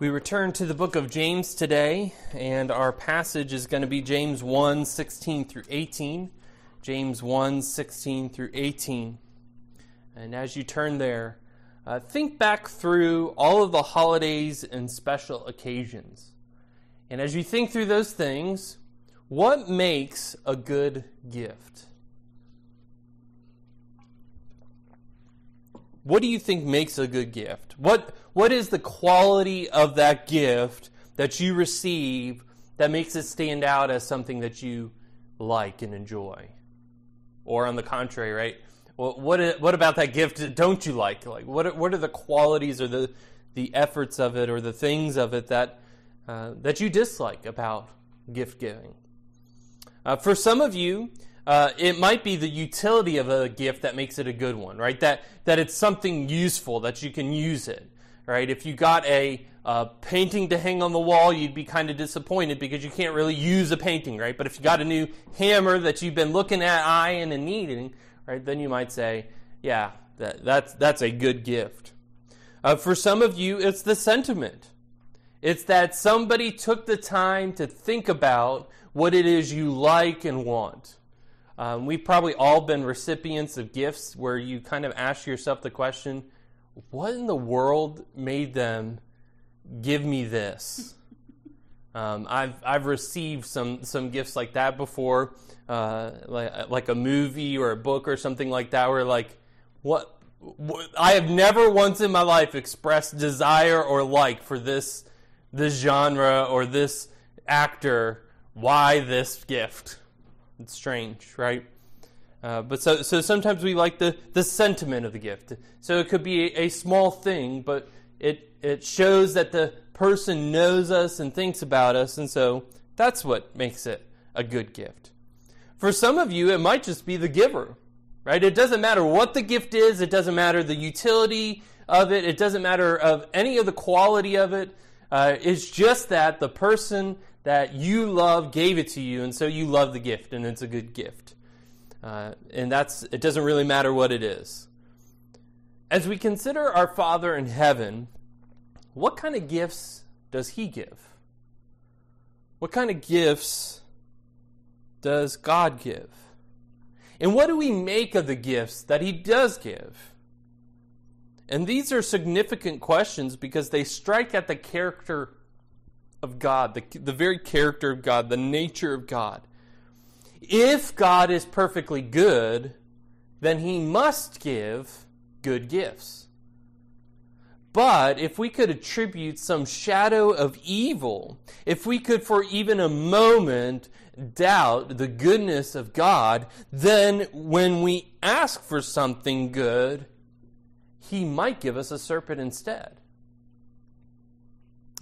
We return to the book of James today, and our passage is going to be James 1 16 through 18. James 1 16 through 18. And as you turn there, uh, think back through all of the holidays and special occasions. And as you think through those things, what makes a good gift? What do you think makes a good gift? What what is the quality of that gift that you receive that makes it stand out as something that you like and enjoy? Or on the contrary, right? What what about that gift don't you like? Like what what are the qualities or the the efforts of it or the things of it that uh, that you dislike about gift giving? Uh, for some of you, uh, it might be the utility of a gift that makes it a good one, right? That that it's something useful that you can use it right? If you got a uh, painting to hang on the wall, you'd be kind of disappointed because you can't really use a painting, right? But if you got a new hammer that you've been looking at, eyeing, and needing, right, then you might say, yeah, that, that's, that's a good gift. Uh, for some of you, it's the sentiment. It's that somebody took the time to think about what it is you like and want. Um, we've probably all been recipients of gifts where you kind of ask yourself the question, what in the world made them give me this? Um, I've I've received some some gifts like that before, uh, like like a movie or a book or something like that. Where like, what, I have never once in my life expressed desire or like for this this genre or this actor. Why this gift? It's strange, right? Uh, but so, so sometimes we like the, the sentiment of the gift. So it could be a, a small thing, but it, it shows that the person knows us and thinks about us, and so that's what makes it a good gift. For some of you, it might just be the giver, right? It doesn't matter what the gift is, it doesn't matter the utility of it, it doesn't matter of any of the quality of it. Uh, it's just that the person that you love gave it to you, and so you love the gift, and it's a good gift. Uh, and that's it doesn't really matter what it is. As we consider our Father in heaven, what kind of gifts does He give? What kind of gifts does God give? And what do we make of the gifts that He does give? And these are significant questions because they strike at the character of God, the, the very character of God, the nature of God. If God is perfectly good, then he must give good gifts. But if we could attribute some shadow of evil, if we could for even a moment doubt the goodness of God, then when we ask for something good, he might give us a serpent instead.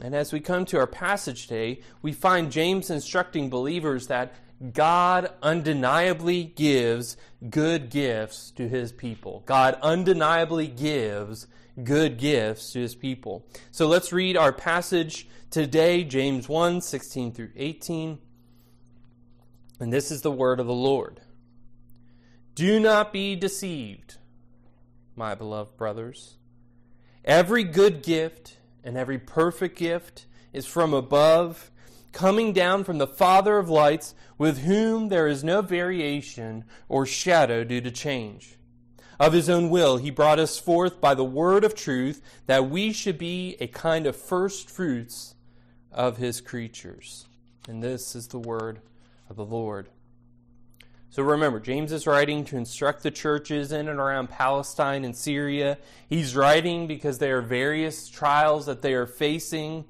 And as we come to our passage today, we find James instructing believers that God undeniably gives good gifts to his people. God undeniably gives good gifts to his people. So let's read our passage today, James 1 16 through 18. And this is the word of the Lord. Do not be deceived, my beloved brothers. Every good gift and every perfect gift is from above coming down from the Father of lights, with whom there is no variation or shadow due to change. Of his own will, he brought us forth by the word of truth, that we should be a kind of first fruits of his creatures. And this is the word of the Lord. So remember, James is writing to instruct the churches in and around Palestine and Syria. He's writing because there are various trials that they are facing.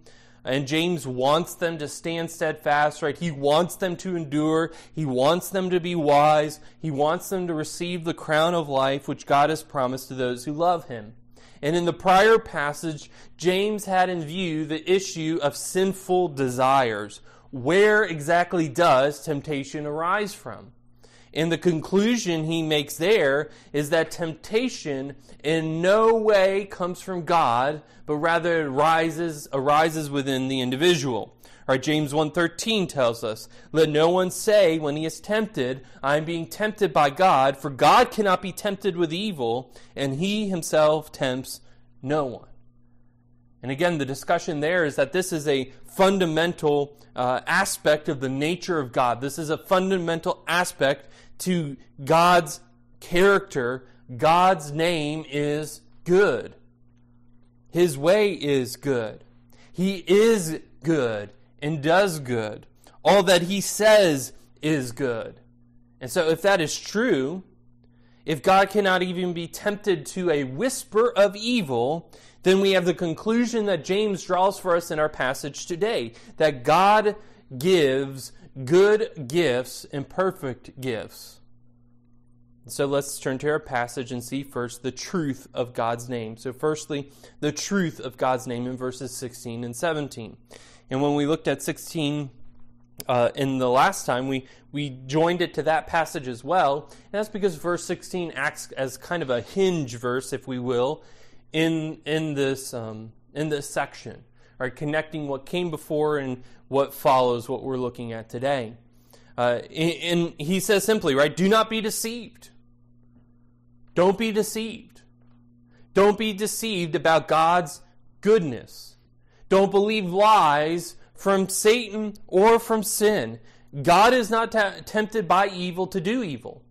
And James wants them to stand steadfast, right? He wants them to endure. He wants them to be wise. He wants them to receive the crown of life which God has promised to those who love him. And in the prior passage, James had in view the issue of sinful desires. Where exactly does temptation arise from? And the conclusion he makes there is that temptation in no way comes from God, but rather it arises, within the individual. Right, James 1.13 tells us, Let no one say when he is tempted, I am being tempted by God, for God cannot be tempted with evil, and he himself tempts no one. And again, the discussion there is that this is a fundamental uh, aspect of the nature of God. This is a fundamental aspect to God's character. God's name is good. His way is good. He is good and does good. All that he says is good. And so, if that is true, if God cannot even be tempted to a whisper of evil, then we have the conclusion that James draws for us in our passage today that God gives good gifts and perfect gifts. So let's turn to our passage and see first the truth of God's name. So, firstly, the truth of God's name in verses 16 and 17. And when we looked at 16 uh, in the last time, we, we joined it to that passage as well. And that's because verse 16 acts as kind of a hinge verse, if we will, in, in, this, um, in this section, right? Connecting what came before and what follows what we're looking at today. Uh, and he says simply, right, do not be deceived. Don't be deceived. Don't be deceived about God's goodness. Don't believe lies from Satan or from sin. God is not t- tempted by evil to do evil.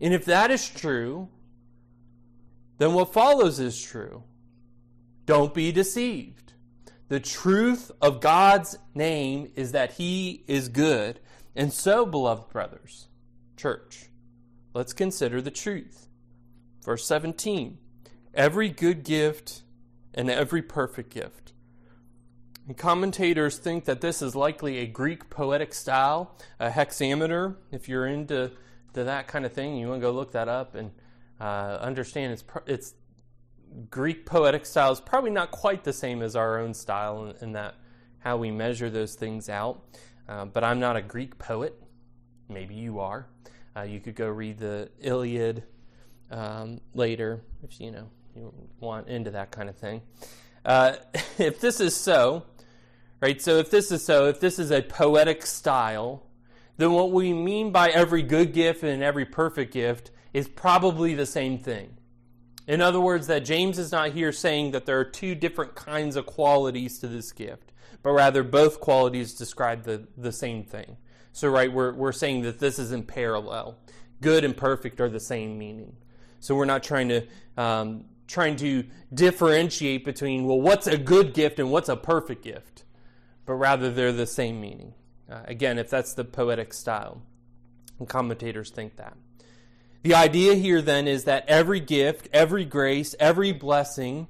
And if that is true, then what follows is true. Don't be deceived. The truth of God's name is that He is good. And so, beloved brothers, church, let's consider the truth. Verse 17 Every good gift and every perfect gift and commentators think that this is likely a Greek poetic style, a hexameter. If you're into to that kind of thing, you want to go look that up and uh, understand it's it's Greek poetic style is probably not quite the same as our own style in, in that how we measure those things out. Uh, but I'm not a Greek poet. Maybe you are. Uh, you could go read the Iliad um, later if you know you want into that kind of thing. Uh, if this is so, Right? So if this is so, if this is a poetic style, then what we mean by every good gift and every perfect gift is probably the same thing. In other words, that James is not here saying that there are two different kinds of qualities to this gift, but rather both qualities describe the, the same thing. So, right, we're, we're saying that this is in parallel. Good and perfect are the same meaning. So, we're not trying to um, trying to differentiate between well, what's a good gift and what's a perfect gift but rather they're the same meaning. Uh, again, if that's the poetic style, and commentators think that. The idea here then is that every gift, every grace, every blessing,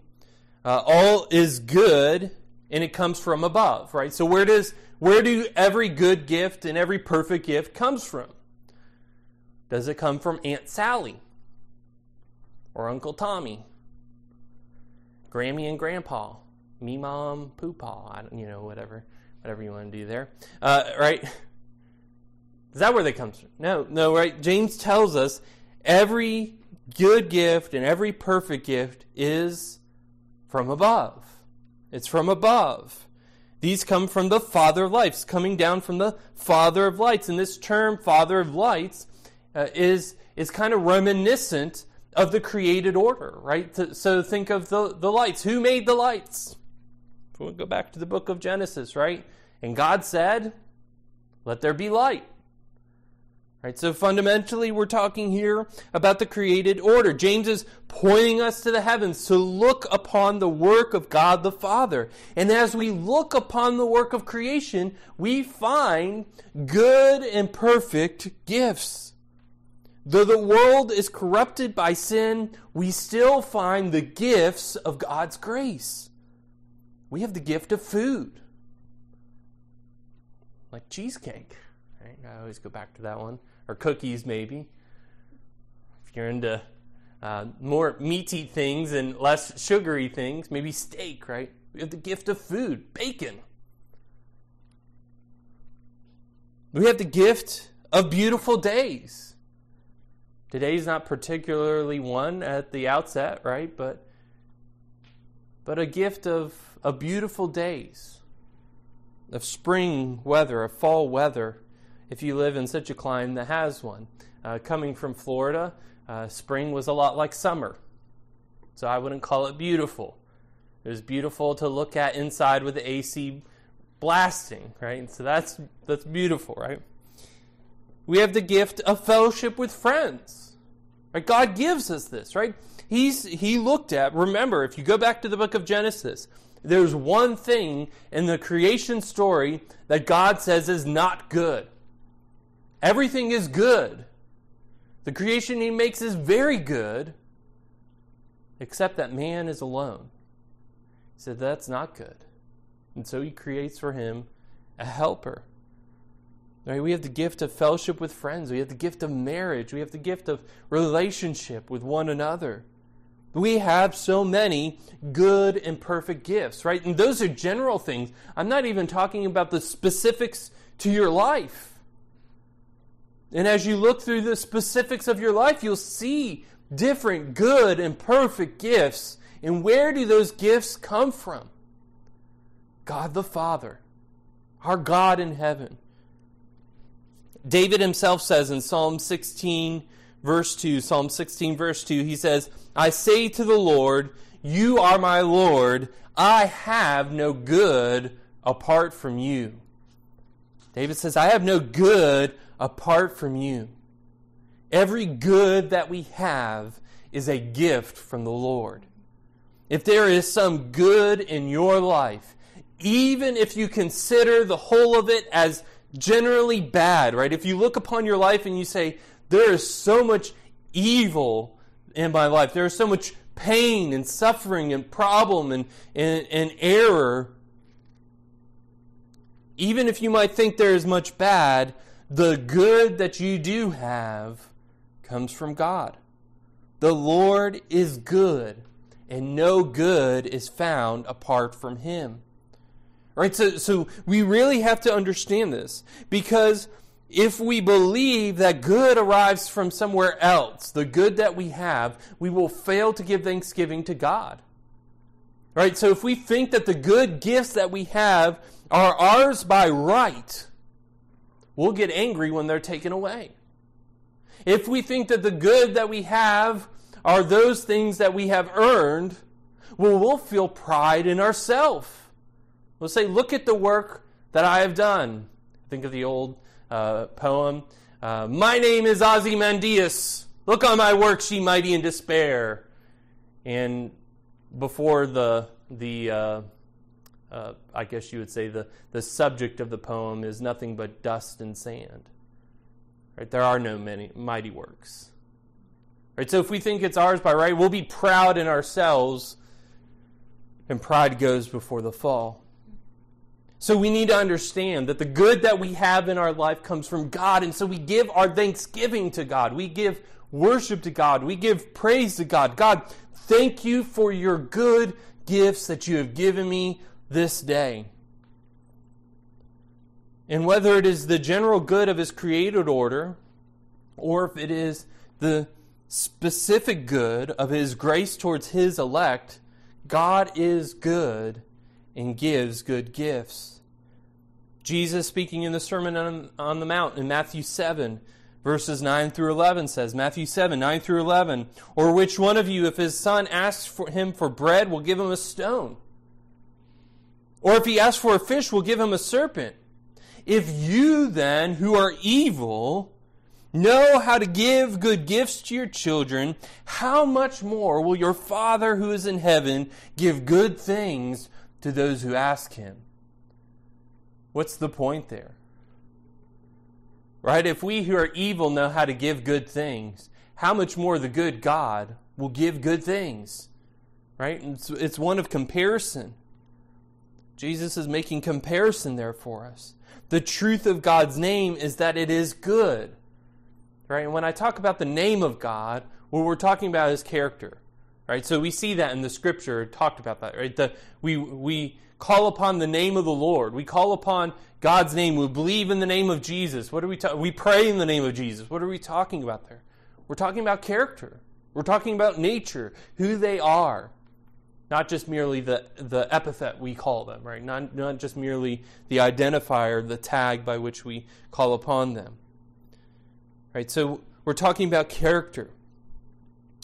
uh, all is good and it comes from above, right? So where does where do every good gift and every perfect gift comes from? Does it come from Aunt Sally or Uncle Tommy, Grammy and Grandpa? me mom, poo paw, you know, whatever, whatever you want to do there, uh, right? Is that where they come from? No, no, right? James tells us every good gift and every perfect gift is from above. It's from above. These come from the Father of lights, coming down from the Father of lights. And this term, Father of lights, uh, is, is kind of reminiscent of the created order, right? So think of the, the lights. Who made the lights? We'll go back to the book of Genesis, right? And God said, Let there be light. Right, so fundamentally, we're talking here about the created order. James is pointing us to the heavens to look upon the work of God the Father. And as we look upon the work of creation, we find good and perfect gifts. Though the world is corrupted by sin, we still find the gifts of God's grace. We have the gift of food, like cheesecake. Right? I always go back to that one, or cookies, maybe. If you're into uh, more meaty things and less sugary things, maybe steak, right? We have the gift of food, bacon. We have the gift of beautiful days. Today's not particularly one at the outset, right? But but a gift of of beautiful days, of spring weather, of fall weather, if you live in such a climate that has one. Uh, coming from Florida, uh, spring was a lot like summer. So I wouldn't call it beautiful. It was beautiful to look at inside with the AC blasting, right? So that's that's beautiful, right? We have the gift of fellowship with friends. Right? God gives us this, right? He's he looked at, remember, if you go back to the book of Genesis, there's one thing in the creation story that God says is not good. Everything is good. The creation he makes is very good, except that man is alone. He said that's not good. And so he creates for him a helper. Right? We have the gift of fellowship with friends. We have the gift of marriage. We have the gift of relationship with one another. We have so many good and perfect gifts, right? And those are general things. I'm not even talking about the specifics to your life. And as you look through the specifics of your life, you'll see different good and perfect gifts. And where do those gifts come from? God the Father, our God in heaven. David himself says in Psalm 16, verse 2, Psalm 16, verse 2, he says, I say to the Lord, You are my Lord. I have no good apart from you. David says, I have no good apart from you. Every good that we have is a gift from the Lord. If there is some good in your life, even if you consider the whole of it as generally bad, right? If you look upon your life and you say, there is so much evil in my life, there is so much pain and suffering and problem and, and, and error, even if you might think there is much bad, the good that you do have comes from God. The Lord is good, and no good is found apart from Him. Right? So, so we really have to understand this because if we believe that good arrives from somewhere else, the good that we have, we will fail to give thanksgiving to God. Right? So if we think that the good gifts that we have are ours by right, we'll get angry when they're taken away. If we think that the good that we have are those things that we have earned, well, we'll feel pride in ourselves. We'll say, Look at the work that I have done. Think of the old uh, poem uh, My name is Ozymandias. Look on my works, ye mighty in despair. And before the, the uh, uh, I guess you would say the, the subject of the poem is nothing but dust and sand. Right? There are no many mighty works. Right? So if we think it's ours by right, we'll be proud in ourselves, and pride goes before the fall. So we need to understand that the good that we have in our life comes from God. And so we give our thanksgiving to God. We give worship to God. We give praise to God. God, thank you for your good gifts that you have given me this day. And whether it is the general good of his created order, or if it is the specific good of his grace towards his elect, God is good and gives good gifts. Jesus, speaking in the Sermon on, on the Mount in Matthew 7, verses 9 through 11 says, Matthew 7, 9 through 11, Or which one of you, if his son asks for him for bread, will give him a stone? Or if he asks for a fish, we'll give him a serpent? If you then, who are evil, know how to give good gifts to your children, how much more will your Father who is in heaven give good things to those who ask him? What's the point there? Right? If we who are evil know how to give good things, how much more the good God will give good things? Right? It's, it's one of comparison. Jesus is making comparison there for us. The truth of God's name is that it is good. Right? And when I talk about the name of God, what we're talking about is character. Right? So we see that in the scripture talked about that, right? The, we we call upon the name of the Lord. We call upon God's name. We believe in the name of Jesus. What are we ta- we pray in the name of Jesus. What are we talking about there? We're talking about character. We're talking about nature, who they are. Not just merely the, the epithet we call them, right? Not, not just merely the identifier, the tag by which we call upon them. Right? So we're talking about character.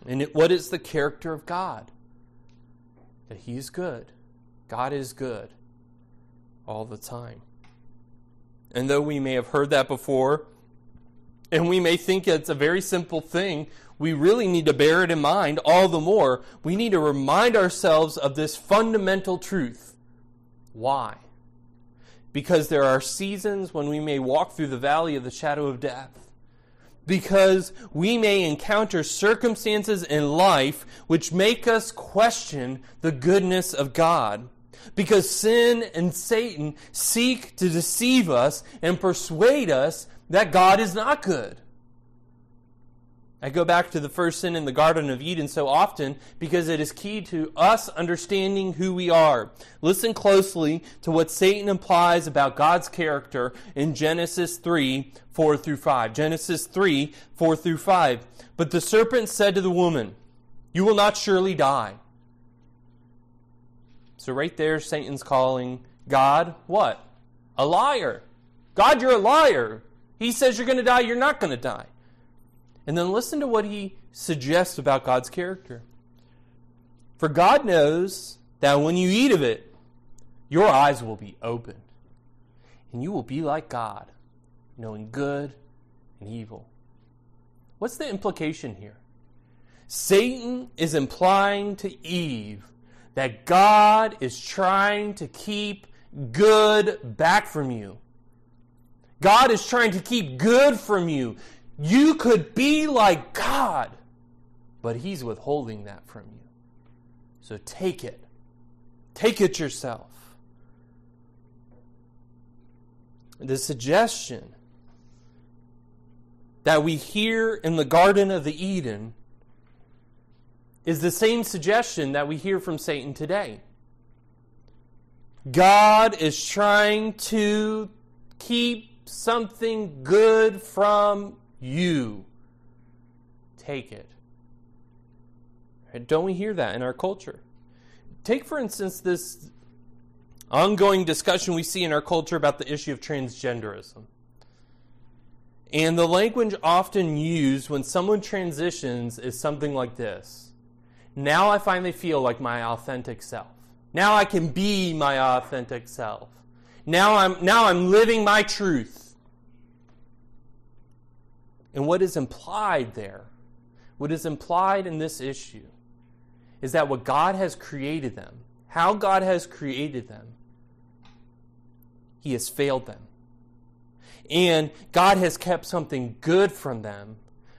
And it, what is the character of God? that He is good. God is good all the time. And though we may have heard that before, and we may think it's a very simple thing, we really need to bear it in mind all the more. We need to remind ourselves of this fundamental truth. Why? Because there are seasons when we may walk through the valley of the shadow of death. Because we may encounter circumstances in life which make us question the goodness of God because sin and Satan seek to deceive us and persuade us that God is not good. I go back to the first sin in the Garden of Eden so often because it is key to us understanding who we are. Listen closely to what Satan implies about God's character in Genesis 3 4 through 5. Genesis 3 4 through 5. But the serpent said to the woman, You will not surely die. So, right there, Satan's calling God what? A liar. God, you're a liar. He says you're going to die, you're not going to die. And then listen to what he suggests about God's character. For God knows that when you eat of it, your eyes will be opened, and you will be like God, knowing good and evil. What's the implication here? Satan is implying to Eve that God is trying to keep good back from you. God is trying to keep good from you. You could be like God, but He's withholding that from you. So take it. Take it yourself. The suggestion that we hear in the Garden of the Eden is the same suggestion that we hear from Satan today. God is trying to keep something good from you. Take it. Don't we hear that in our culture? Take, for instance, this ongoing discussion we see in our culture about the issue of transgenderism. And the language often used when someone transitions is something like this now I finally feel like my authentic self. Now I can be my authentic self. Now I'm, now I'm living my truth. And what is implied there, what is implied in this issue, is that what God has created them, how God has created them, He has failed them. And God has kept something good from them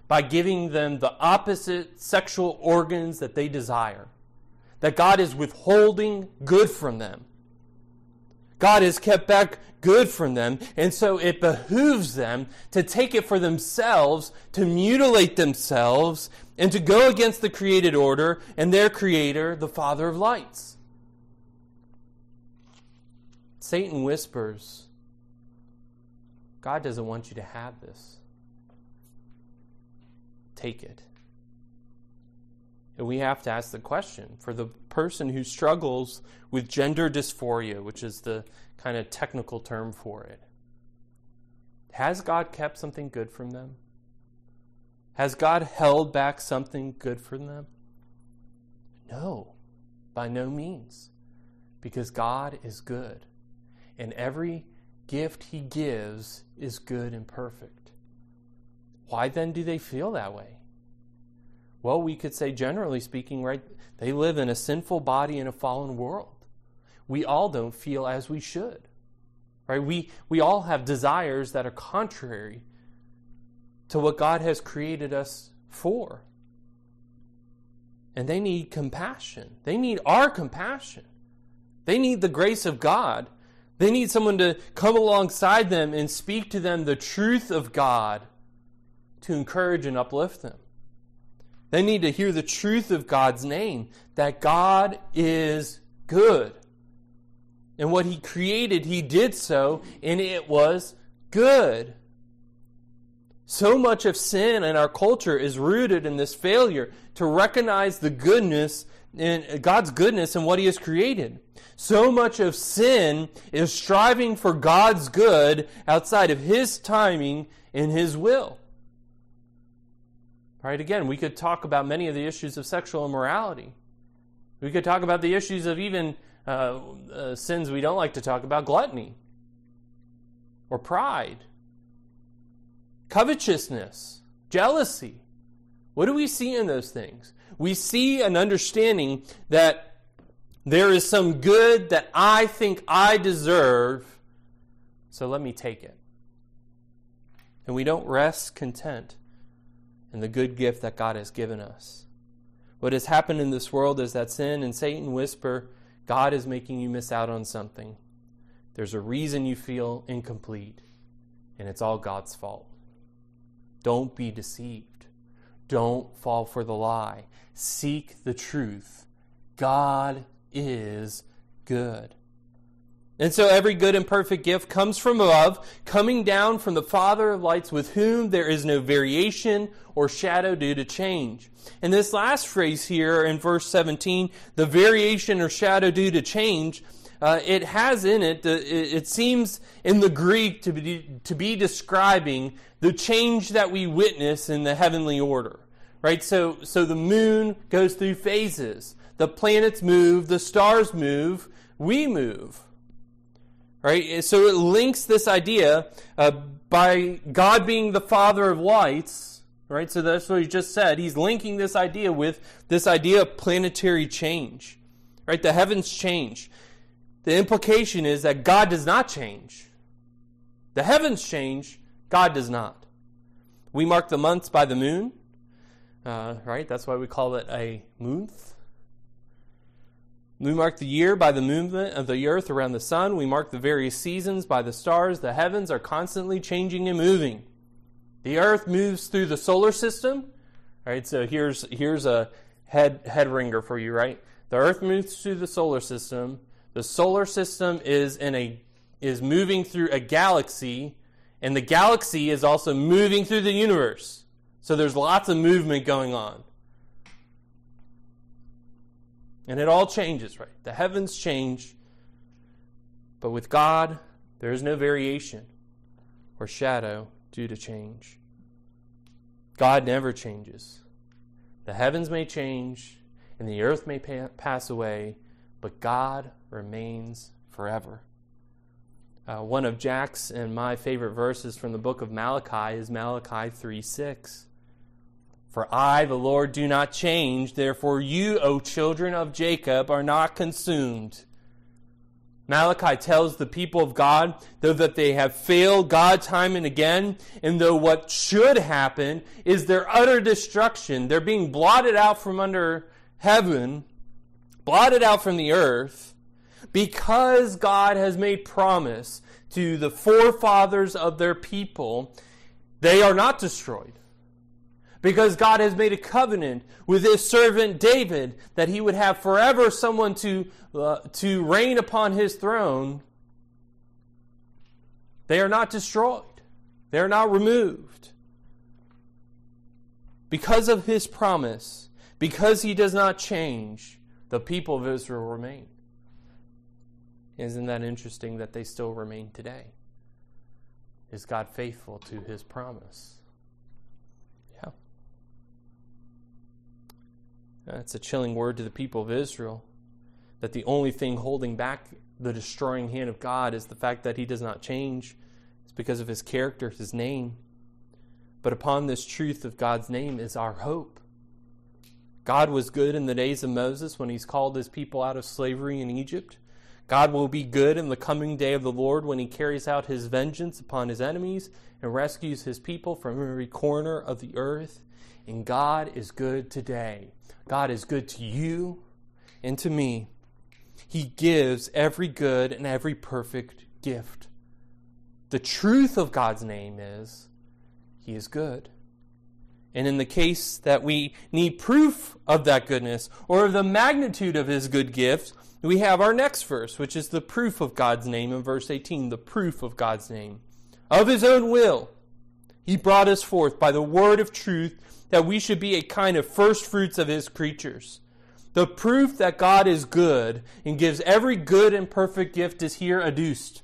by giving them the opposite sexual organs that they desire. That God is withholding good from them. God has kept back good from them, and so it behooves them to take it for themselves, to mutilate themselves, and to go against the created order and their creator, the Father of lights. Satan whispers, God doesn't want you to have this take it. And we have to ask the question for the person who struggles with gender dysphoria, which is the kind of technical term for it. Has God kept something good from them? Has God held back something good from them? No, by no means. Because God is good. And every gift He gives is good and perfect. Why then do they feel that way? Well, we could say, generally speaking, right, they live in a sinful body in a fallen world. We all don't feel as we should. Right? We, we all have desires that are contrary to what God has created us for. And they need compassion. They need our compassion. They need the grace of God. They need someone to come alongside them and speak to them the truth of God to encourage and uplift them. They need to hear the truth of God's name that God is good. And what He created, He did so, and it was good. So much of sin in our culture is rooted in this failure to recognize the goodness and God's goodness and what He has created. So much of sin is striving for God's good outside of His timing and His will. Right? Again, we could talk about many of the issues of sexual immorality. We could talk about the issues of even uh, uh, sins we don't like to talk about gluttony or pride, covetousness, jealousy. What do we see in those things? We see an understanding that there is some good that I think I deserve, so let me take it. And we don't rest content in the good gift that God has given us. What has happened in this world is that sin and Satan whisper, God is making you miss out on something. There's a reason you feel incomplete, and it's all God's fault. Don't be deceived. Don't fall for the lie. Seek the truth. God is good. And so every good and perfect gift comes from above, coming down from the Father of lights, with whom there is no variation or shadow due to change. And this last phrase here in verse 17, the variation or shadow due to change, uh, it has in it, the, it, seems in the Greek to be, to be describing the change that we witness in the heavenly order. Right? So, so the moon goes through phases. The planets move, the stars move, we move. Right? So it links this idea uh, by God being the Father of lights. Right? So that's what he just said. He's linking this idea with this idea of planetary change. Right? The heavens change. The implication is that God does not change. The heavens change, God does not. We mark the months by the moon. Uh, right? That's why we call it a month. We mark the year by the movement of the earth around the sun. We mark the various seasons by the stars. The heavens are constantly changing and moving. The earth moves through the solar system. All right, so here's here's a head head ringer for you, right? The earth moves through the solar system. The solar system is in a is moving through a galaxy, and the galaxy is also moving through the universe. So there's lots of movement going on. And it all changes, right? The heavens change, but with God, there is no variation or shadow due to change. God never changes. The heavens may change and the earth may pa- pass away, but God remains forever. Uh, one of Jack's and my favorite verses from the book of Malachi is Malachi 3 6. For I, the Lord, do not change. Therefore, you, O children of Jacob, are not consumed. Malachi tells the people of God, though that they have failed God time and again, and though what should happen is their utter destruction, they're being blotted out from under heaven, blotted out from the earth, because God has made promise to the forefathers of their people, they are not destroyed because God has made a covenant with his servant David that he would have forever someone to, uh, to reign upon his throne, they are not destroyed. They are not removed. Because of his promise, because he does not change, the people of Israel remain. Isn't that interesting that they still remain today? Is God faithful to his promise? That's a chilling word to the people of Israel. That the only thing holding back the destroying hand of God is the fact that He does not change. It's because of His character, His name. But upon this truth of God's name is our hope. God was good in the days of Moses when He's called His people out of slavery in Egypt. God will be good in the coming day of the Lord when He carries out His vengeance upon His enemies and rescues His people from every corner of the earth. And God is good today. God is good to you and to me. He gives every good and every perfect gift. The truth of God's name is He is good. And in the case that we need proof of that goodness or of the magnitude of His good gift, we have our next verse, which is the proof of God's name in verse 18, the proof of God's name. Of His own will, He brought us forth by the word of truth that we should be a kind of first fruits of his creatures. The proof that God is good and gives every good and perfect gift is here adduced.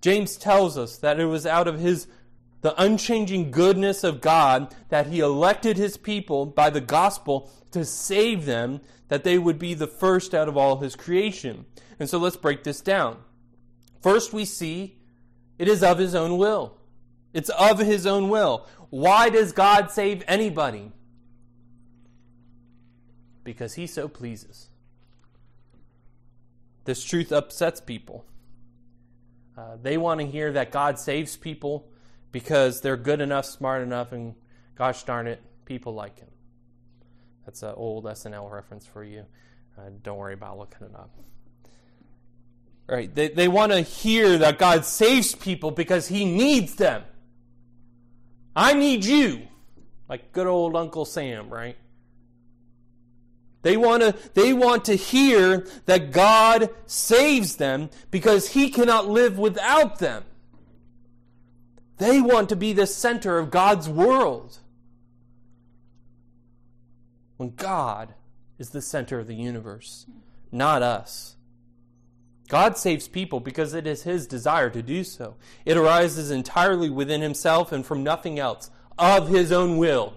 James tells us that it was out of his the unchanging goodness of God that He elected His people by the gospel to save them, that they would be the first out of all His creation. And so let's break this down. First, we see it is of His own will. It's of His own will. Why does God save anybody? Because He so pleases. This truth upsets people. Uh, they want to hear that God saves people because they're good enough, smart enough, and gosh darn it, people like Him. That's an old SNL reference for you. Uh, don't worry about looking it up. Right? They, they want to hear that God saves people because He needs them. I need you. Like good old Uncle Sam, right? They want to they want to hear that God saves them because he cannot live without them. They want to be the center of God's world. When God is the center of the universe, not us. God saves people because it is his desire to do so. It arises entirely within himself and from nothing else, of his own will.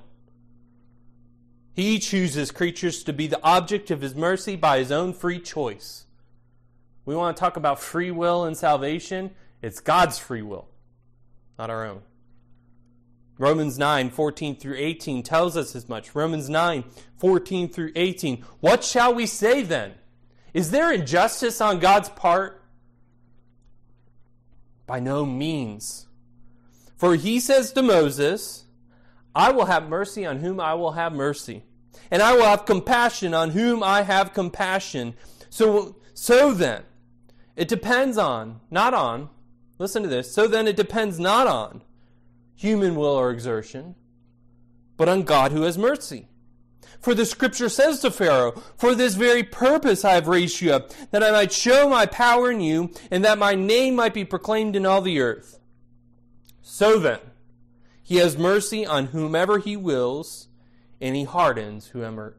He chooses creatures to be the object of his mercy by his own free choice. We want to talk about free will and salvation. It's God's free will, not our own. Romans 9, 14 through 18 tells us as much. Romans 9, 14 through 18. What shall we say then? Is there injustice on God's part? By no means. For he says to Moses, I will have mercy on whom I will have mercy, and I will have compassion on whom I have compassion. So, so then, it depends on, not on, listen to this, so then it depends not on human will or exertion, but on God who has mercy. For the scripture says to Pharaoh, For this very purpose I have raised you up, that I might show my power in you, and that my name might be proclaimed in all the earth. So then, he has mercy on whomever he wills, and he hardens whomever,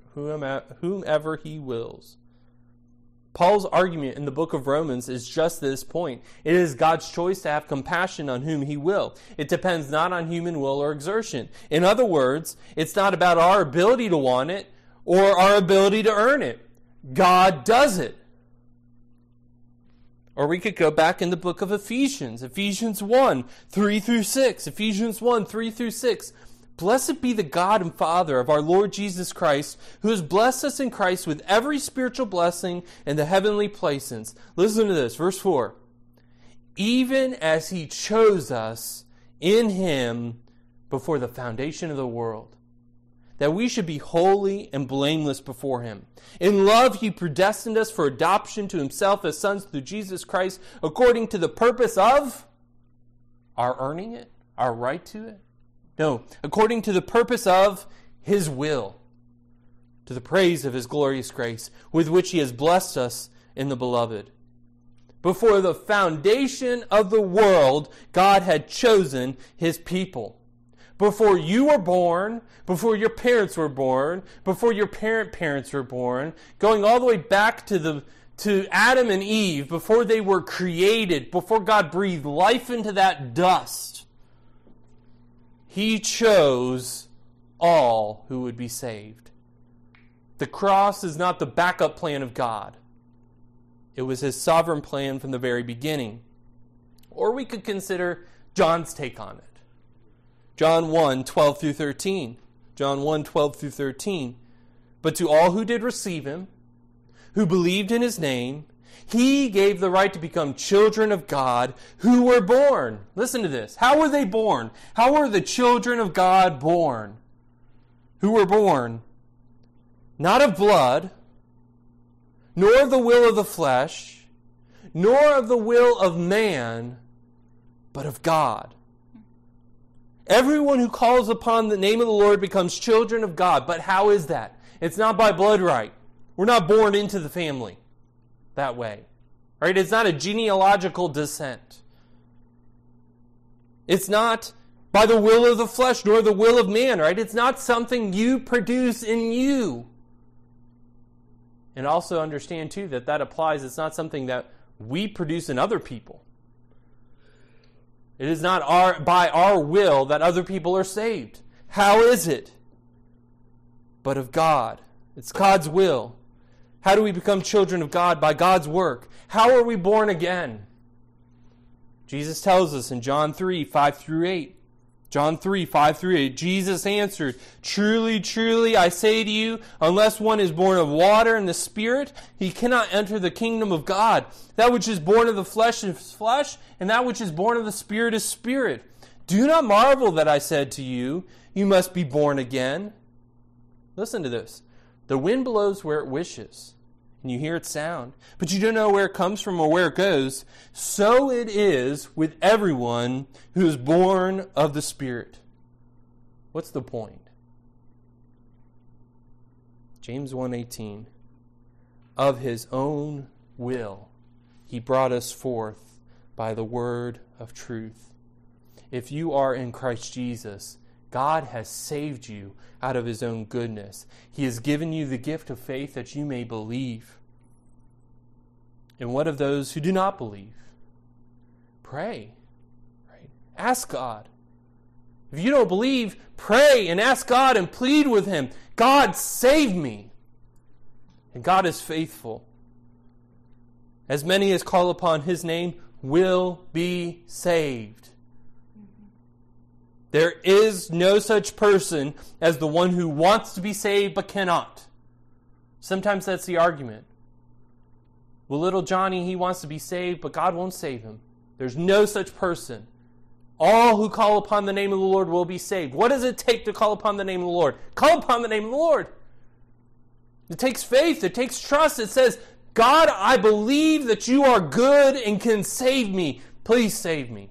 whomever he wills. Paul's argument in the book of Romans is just this point. It is God's choice to have compassion on whom he will. It depends not on human will or exertion. In other words, it's not about our ability to want it or our ability to earn it. God does it. Or we could go back in the book of Ephesians, Ephesians 1, 3 through 6. Ephesians 1, 3 through 6. Blessed be the God and Father of our Lord Jesus Christ, who has blessed us in Christ with every spiritual blessing in the heavenly places. Listen to this, verse 4. Even as he chose us in him before the foundation of the world that we should be holy and blameless before Him. In love, He predestined us for adoption to Himself as sons through Jesus Christ, according to the purpose of our earning it, our right to it. No, according to the purpose of His will, to the praise of His glorious grace, with which He has blessed us in the Beloved. Before the foundation of the world, God had chosen His people before you were born, before your parents were born, before your parent parents were born, going all the way back to the to Adam and Eve, before they were created, before God breathed life into that dust, He chose all who would be saved. The cross is not the backup plan of God. It was his sovereign plan from the very beginning. Or we could consider John's take on it. John 1 12 through 13. John 1 12 through 13. But to all who did receive him, who believed in his name, he gave the right to become children of God who were born. Listen to this. How were they born? How were the children of God born? Who were born? Not of blood, nor of the will of the flesh, nor of the will of man, but of God. Everyone who calls upon the name of the Lord becomes children of God. But how is that? It's not by blood right. We're not born into the family that way. Right? It's not a genealogical descent. It's not by the will of the flesh nor the will of man, right? It's not something you produce in you. And also understand too that that applies it's not something that we produce in other people. It is not our, by our will that other people are saved. How is it? But of God. It's God's will. How do we become children of God? By God's work. How are we born again? Jesus tells us in John 3 5 through 8. John 3, 5 through 8. Jesus answered, Truly, truly, I say to you, unless one is born of water and the Spirit, he cannot enter the kingdom of God. That which is born of the flesh is flesh, and that which is born of the Spirit is spirit. Do not marvel that I said to you, You must be born again. Listen to this. The wind blows where it wishes and you hear its sound, but you don't know where it comes from or where it goes. So it is with everyone who is born of the Spirit. What's the point? James 1:18 Of his own will he brought us forth by the word of truth. If you are in Christ Jesus, God has saved you out of his own goodness. He has given you the gift of faith that you may believe. And what of those who do not believe? Pray. Right? Ask God. If you don't believe, pray and ask God and plead with him. God, save me. And God is faithful. As many as call upon his name will be saved. There is no such person as the one who wants to be saved but cannot. Sometimes that's the argument. Well, little Johnny, he wants to be saved, but God won't save him. There's no such person. All who call upon the name of the Lord will be saved. What does it take to call upon the name of the Lord? Call upon the name of the Lord. It takes faith, it takes trust. It says, God, I believe that you are good and can save me. Please save me.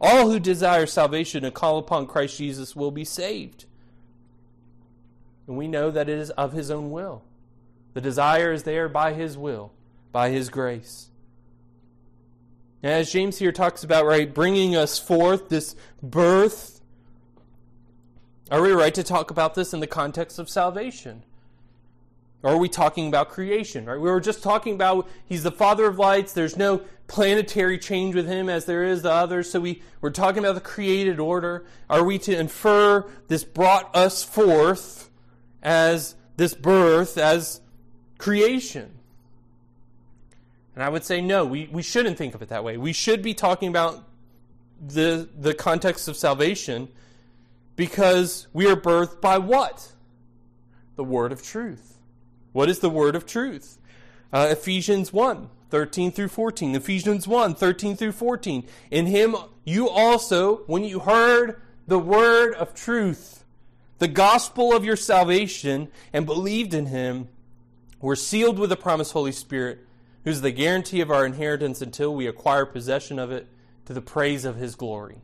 All who desire salvation and call upon Christ Jesus will be saved. And we know that it is of his own will. The desire is there by his will, by his grace. And as James here talks about, right, bringing us forth, this birth, are we right to talk about this in the context of salvation? Or are we talking about creation? Right? We were just talking about he's the father of lights. There's no planetary change with him as there is the others. So we, we're talking about the created order. Are we to infer this brought us forth as this birth, as creation? And I would say no, we, we shouldn't think of it that way. We should be talking about the, the context of salvation because we are birthed by what? The word of truth. What is the word of truth? Uh, Ephesians 1 13 through 14. Ephesians 1 13 through 14. In him you also, when you heard the word of truth, the gospel of your salvation, and believed in him, were sealed with the promised Holy Spirit, who's the guarantee of our inheritance until we acquire possession of it to the praise of his glory.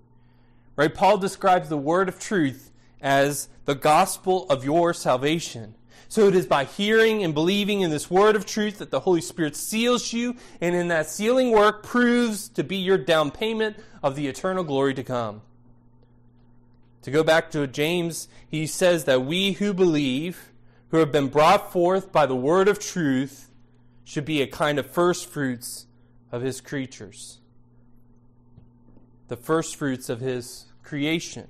Right? Paul describes the word of truth as the gospel of your salvation. So it is by hearing and believing in this word of truth that the Holy Spirit seals you, and in that sealing work proves to be your down payment of the eternal glory to come. To go back to James, he says that we who believe, who have been brought forth by the word of truth, should be a kind of first fruits of his creatures. The first fruits of his creation.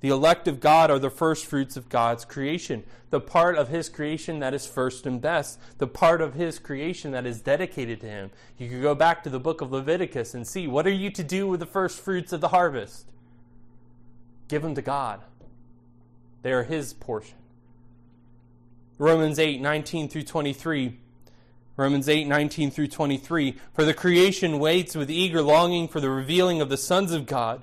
The elect of God are the first fruits of God's creation. The part of His creation that is first and best. The part of His creation that is dedicated to Him. You could go back to the book of Leviticus and see what are you to do with the first fruits of the harvest? Give them to God. They are His portion. Romans 8 19 through 23. Romans 8 19 through 23. For the creation waits with eager longing for the revealing of the sons of God.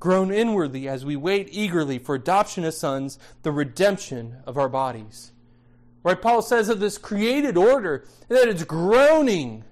groan inwardly as we wait eagerly for adoption as sons, the redemption of our bodies. Right? Paul says of this created order that it's groaning.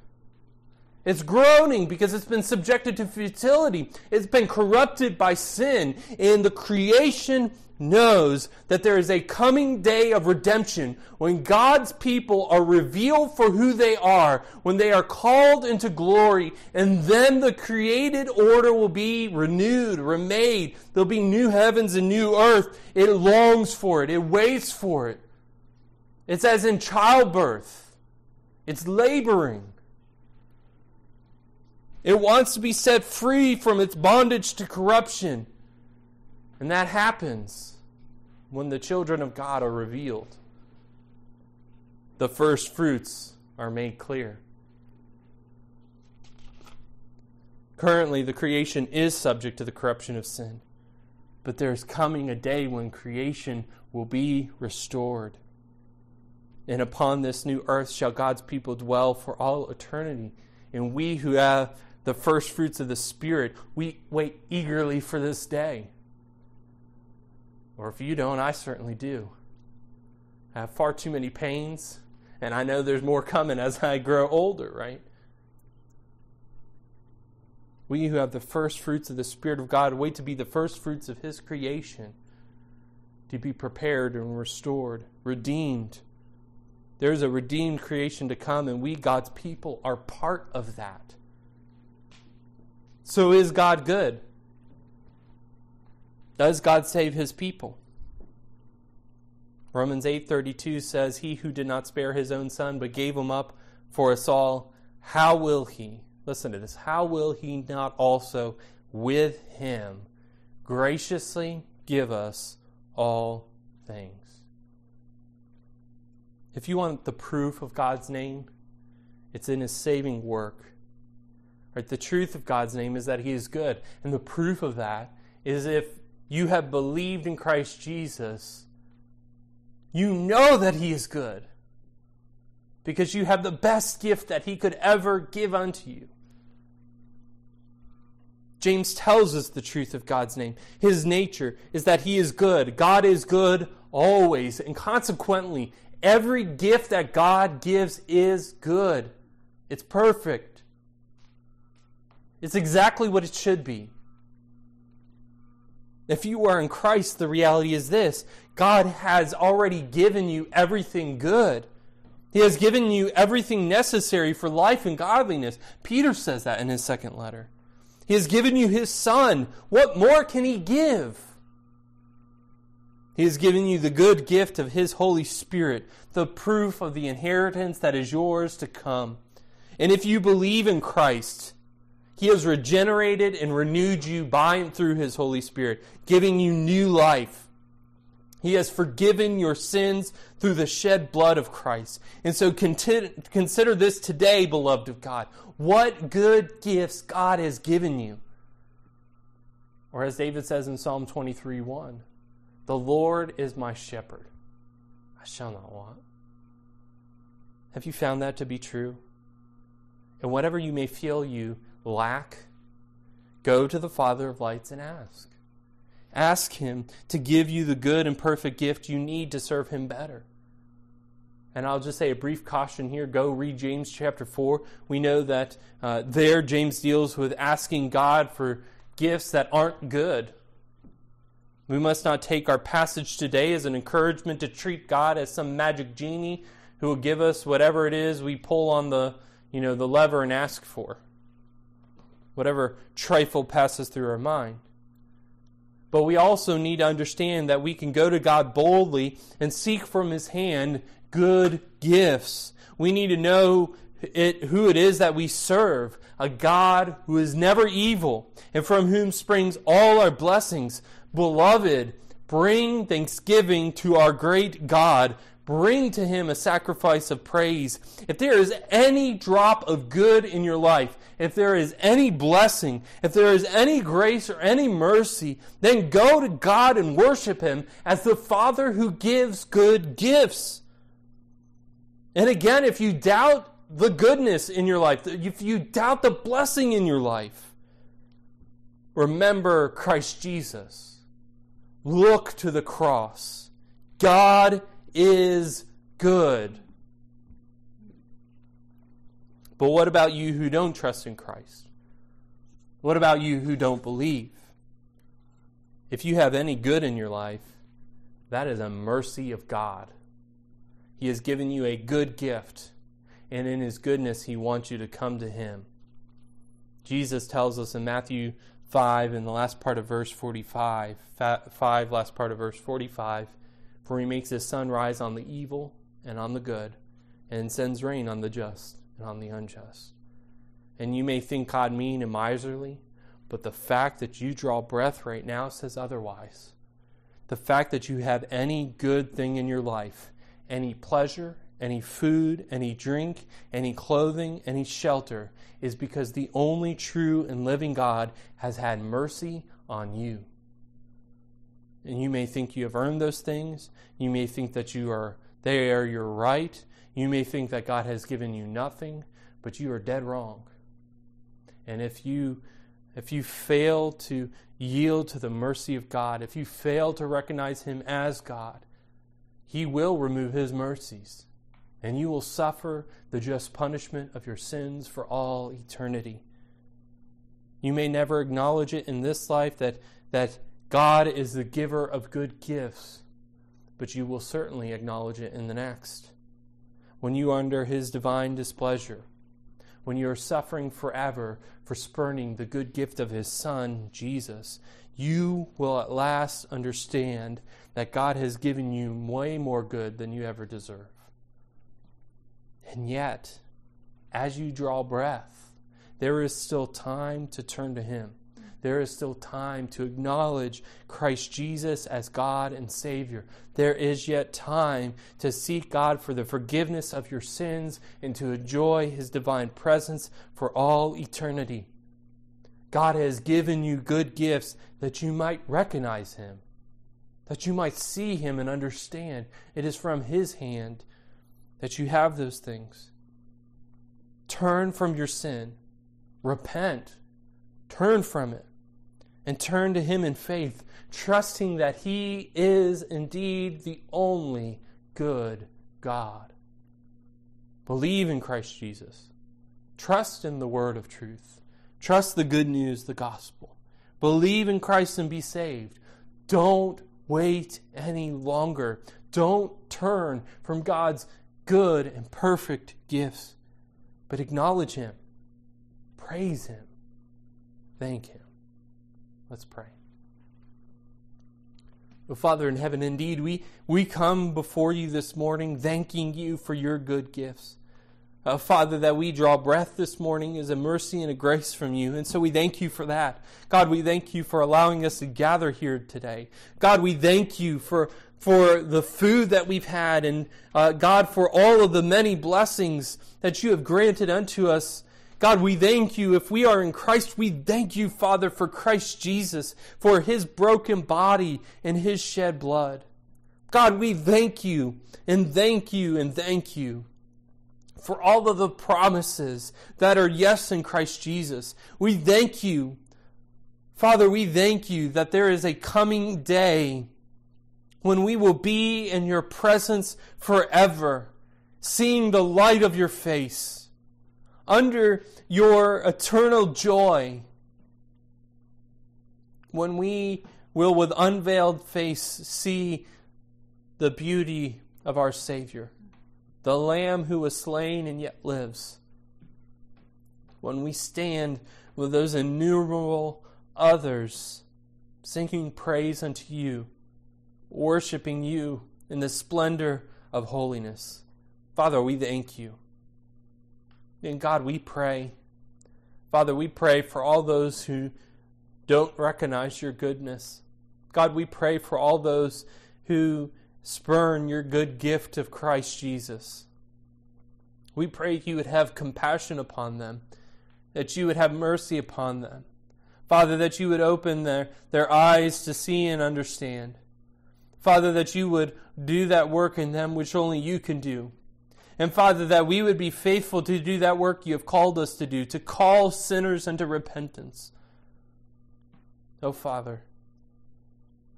It's groaning because it's been subjected to futility. It's been corrupted by sin. And the creation knows that there is a coming day of redemption when God's people are revealed for who they are, when they are called into glory, and then the created order will be renewed, remade. There'll be new heavens and new earth. It longs for it, it waits for it. It's as in childbirth, it's laboring. It wants to be set free from its bondage to corruption. And that happens when the children of God are revealed. The first fruits are made clear. Currently, the creation is subject to the corruption of sin, but there is coming a day when creation will be restored. And upon this new earth shall God's people dwell for all eternity. And we who have the first fruits of the Spirit, we wait eagerly for this day. Or if you don't, I certainly do. I have far too many pains, and I know there's more coming as I grow older, right? We who have the first fruits of the Spirit of God wait to be the first fruits of His creation, to be prepared and restored, redeemed. There's a redeemed creation to come, and we, God's people, are part of that. So is God good? Does God save his people? Romans 8:32 says, "He who did not spare his own son but gave him up for us all, how will he? Listen to this. How will he not also with him graciously give us all things?" If you want the proof of God's name, it's in his saving work. Right? The truth of God's name is that he is good, and the proof of that is if you have believed in Christ Jesus, you know that He is good because you have the best gift that He could ever give unto you. James tells us the truth of God's name. His nature is that He is good. God is good always, and consequently, every gift that God gives is good. It's perfect. It's exactly what it should be. If you are in Christ, the reality is this God has already given you everything good. He has given you everything necessary for life and godliness. Peter says that in his second letter. He has given you his Son. What more can he give? He has given you the good gift of his Holy Spirit, the proof of the inheritance that is yours to come. And if you believe in Christ, he has regenerated and renewed you by and through His Holy Spirit, giving you new life. He has forgiven your sins through the shed blood of Christ. And so consider this today, beloved of God. What good gifts God has given you. Or as David says in Psalm 23 1, the Lord is my shepherd. I shall not want. Have you found that to be true? And whatever you may feel you lack, go to the Father of lights and ask. Ask Him to give you the good and perfect gift you need to serve Him better. And I'll just say a brief caution here. Go read James chapter 4. We know that uh, there James deals with asking God for gifts that aren't good. We must not take our passage today as an encouragement to treat God as some magic genie who will give us whatever it is we pull on the, you know, the lever and ask for whatever trifle passes through our mind. But we also need to understand that we can go to God boldly and seek from His hand good gifts. We need to know it, who it is that we serve a God who is never evil and from whom springs all our blessings. Beloved, bring thanksgiving to our great God Bring to him a sacrifice of praise. If there is any drop of good in your life, if there is any blessing, if there is any grace or any mercy, then go to God and worship him as the Father who gives good gifts. And again, if you doubt the goodness in your life, if you doubt the blessing in your life, remember Christ Jesus. Look to the cross. God is good. But what about you who don't trust in Christ? What about you who don't believe? If you have any good in your life, that is a mercy of God. He has given you a good gift, and in His goodness, He wants you to come to Him. Jesus tells us in Matthew 5, in the last part of verse 45, 5, last part of verse 45, for He makes His sun rise on the evil and on the good, and sends rain on the just and on the unjust. And you may think God mean and miserly, but the fact that you draw breath right now says otherwise. The fact that you have any good thing in your life, any pleasure, any food, any drink, any clothing, any shelter, is because the only true and living God has had mercy on you. And you may think you have earned those things. You may think that you are they are your right. You may think that God has given you nothing, but you are dead wrong. And if you if you fail to yield to the mercy of God, if you fail to recognize him as God, he will remove his mercies and you will suffer the just punishment of your sins for all eternity. You may never acknowledge it in this life that, that God is the giver of good gifts, but you will certainly acknowledge it in the next. When you are under His divine displeasure, when you are suffering forever for spurning the good gift of His Son, Jesus, you will at last understand that God has given you way more good than you ever deserve. And yet, as you draw breath, there is still time to turn to Him. There is still time to acknowledge Christ Jesus as God and Savior. There is yet time to seek God for the forgiveness of your sins and to enjoy His divine presence for all eternity. God has given you good gifts that you might recognize Him, that you might see Him and understand it is from His hand that you have those things. Turn from your sin, repent, turn from it, and turn to Him in faith, trusting that He is indeed the only good God. Believe in Christ Jesus. Trust in the word of truth. Trust the good news, the gospel. Believe in Christ and be saved. Don't wait any longer. Don't turn from God's good and perfect gifts, but acknowledge Him, praise Him, thank Him. Let's pray. Oh, Father in heaven, indeed, we, we come before you this morning thanking you for your good gifts. Uh, Father, that we draw breath this morning is a mercy and a grace from you. And so we thank you for that. God, we thank you for allowing us to gather here today. God, we thank you for for the food that we've had, and uh, God, for all of the many blessings that you have granted unto us. God, we thank you. If we are in Christ, we thank you, Father, for Christ Jesus, for his broken body and his shed blood. God, we thank you and thank you and thank you for all of the promises that are yes in Christ Jesus. We thank you. Father, we thank you that there is a coming day when we will be in your presence forever, seeing the light of your face, under your eternal joy, when we will with unveiled face see the beauty of our Savior, the Lamb who was slain and yet lives. When we stand with those innumerable others singing praise unto you worshiping you in the splendor of holiness. Father, we thank you. And God, we pray. Father, we pray for all those who don't recognize your goodness. God, we pray for all those who spurn your good gift of Christ Jesus. We pray you would have compassion upon them, that you would have mercy upon them. Father, that you would open their, their eyes to see and understand. Father, that you would do that work in them which only you can do. And Father, that we would be faithful to do that work you have called us to do, to call sinners unto repentance. Oh, Father.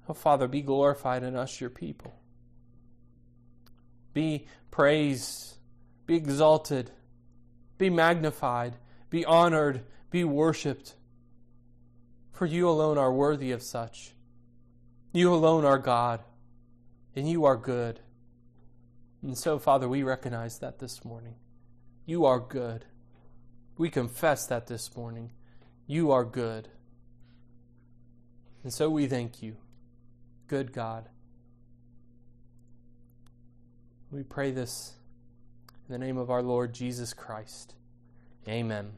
Oh, Father, be glorified in us, your people. Be praised, be exalted, be magnified, be honored, be worshiped. For you alone are worthy of such. You alone are God, and you are good. And so, Father, we recognize that this morning. You are good. We confess that this morning. You are good. And so we thank you, good God. We pray this in the name of our Lord Jesus Christ. Amen.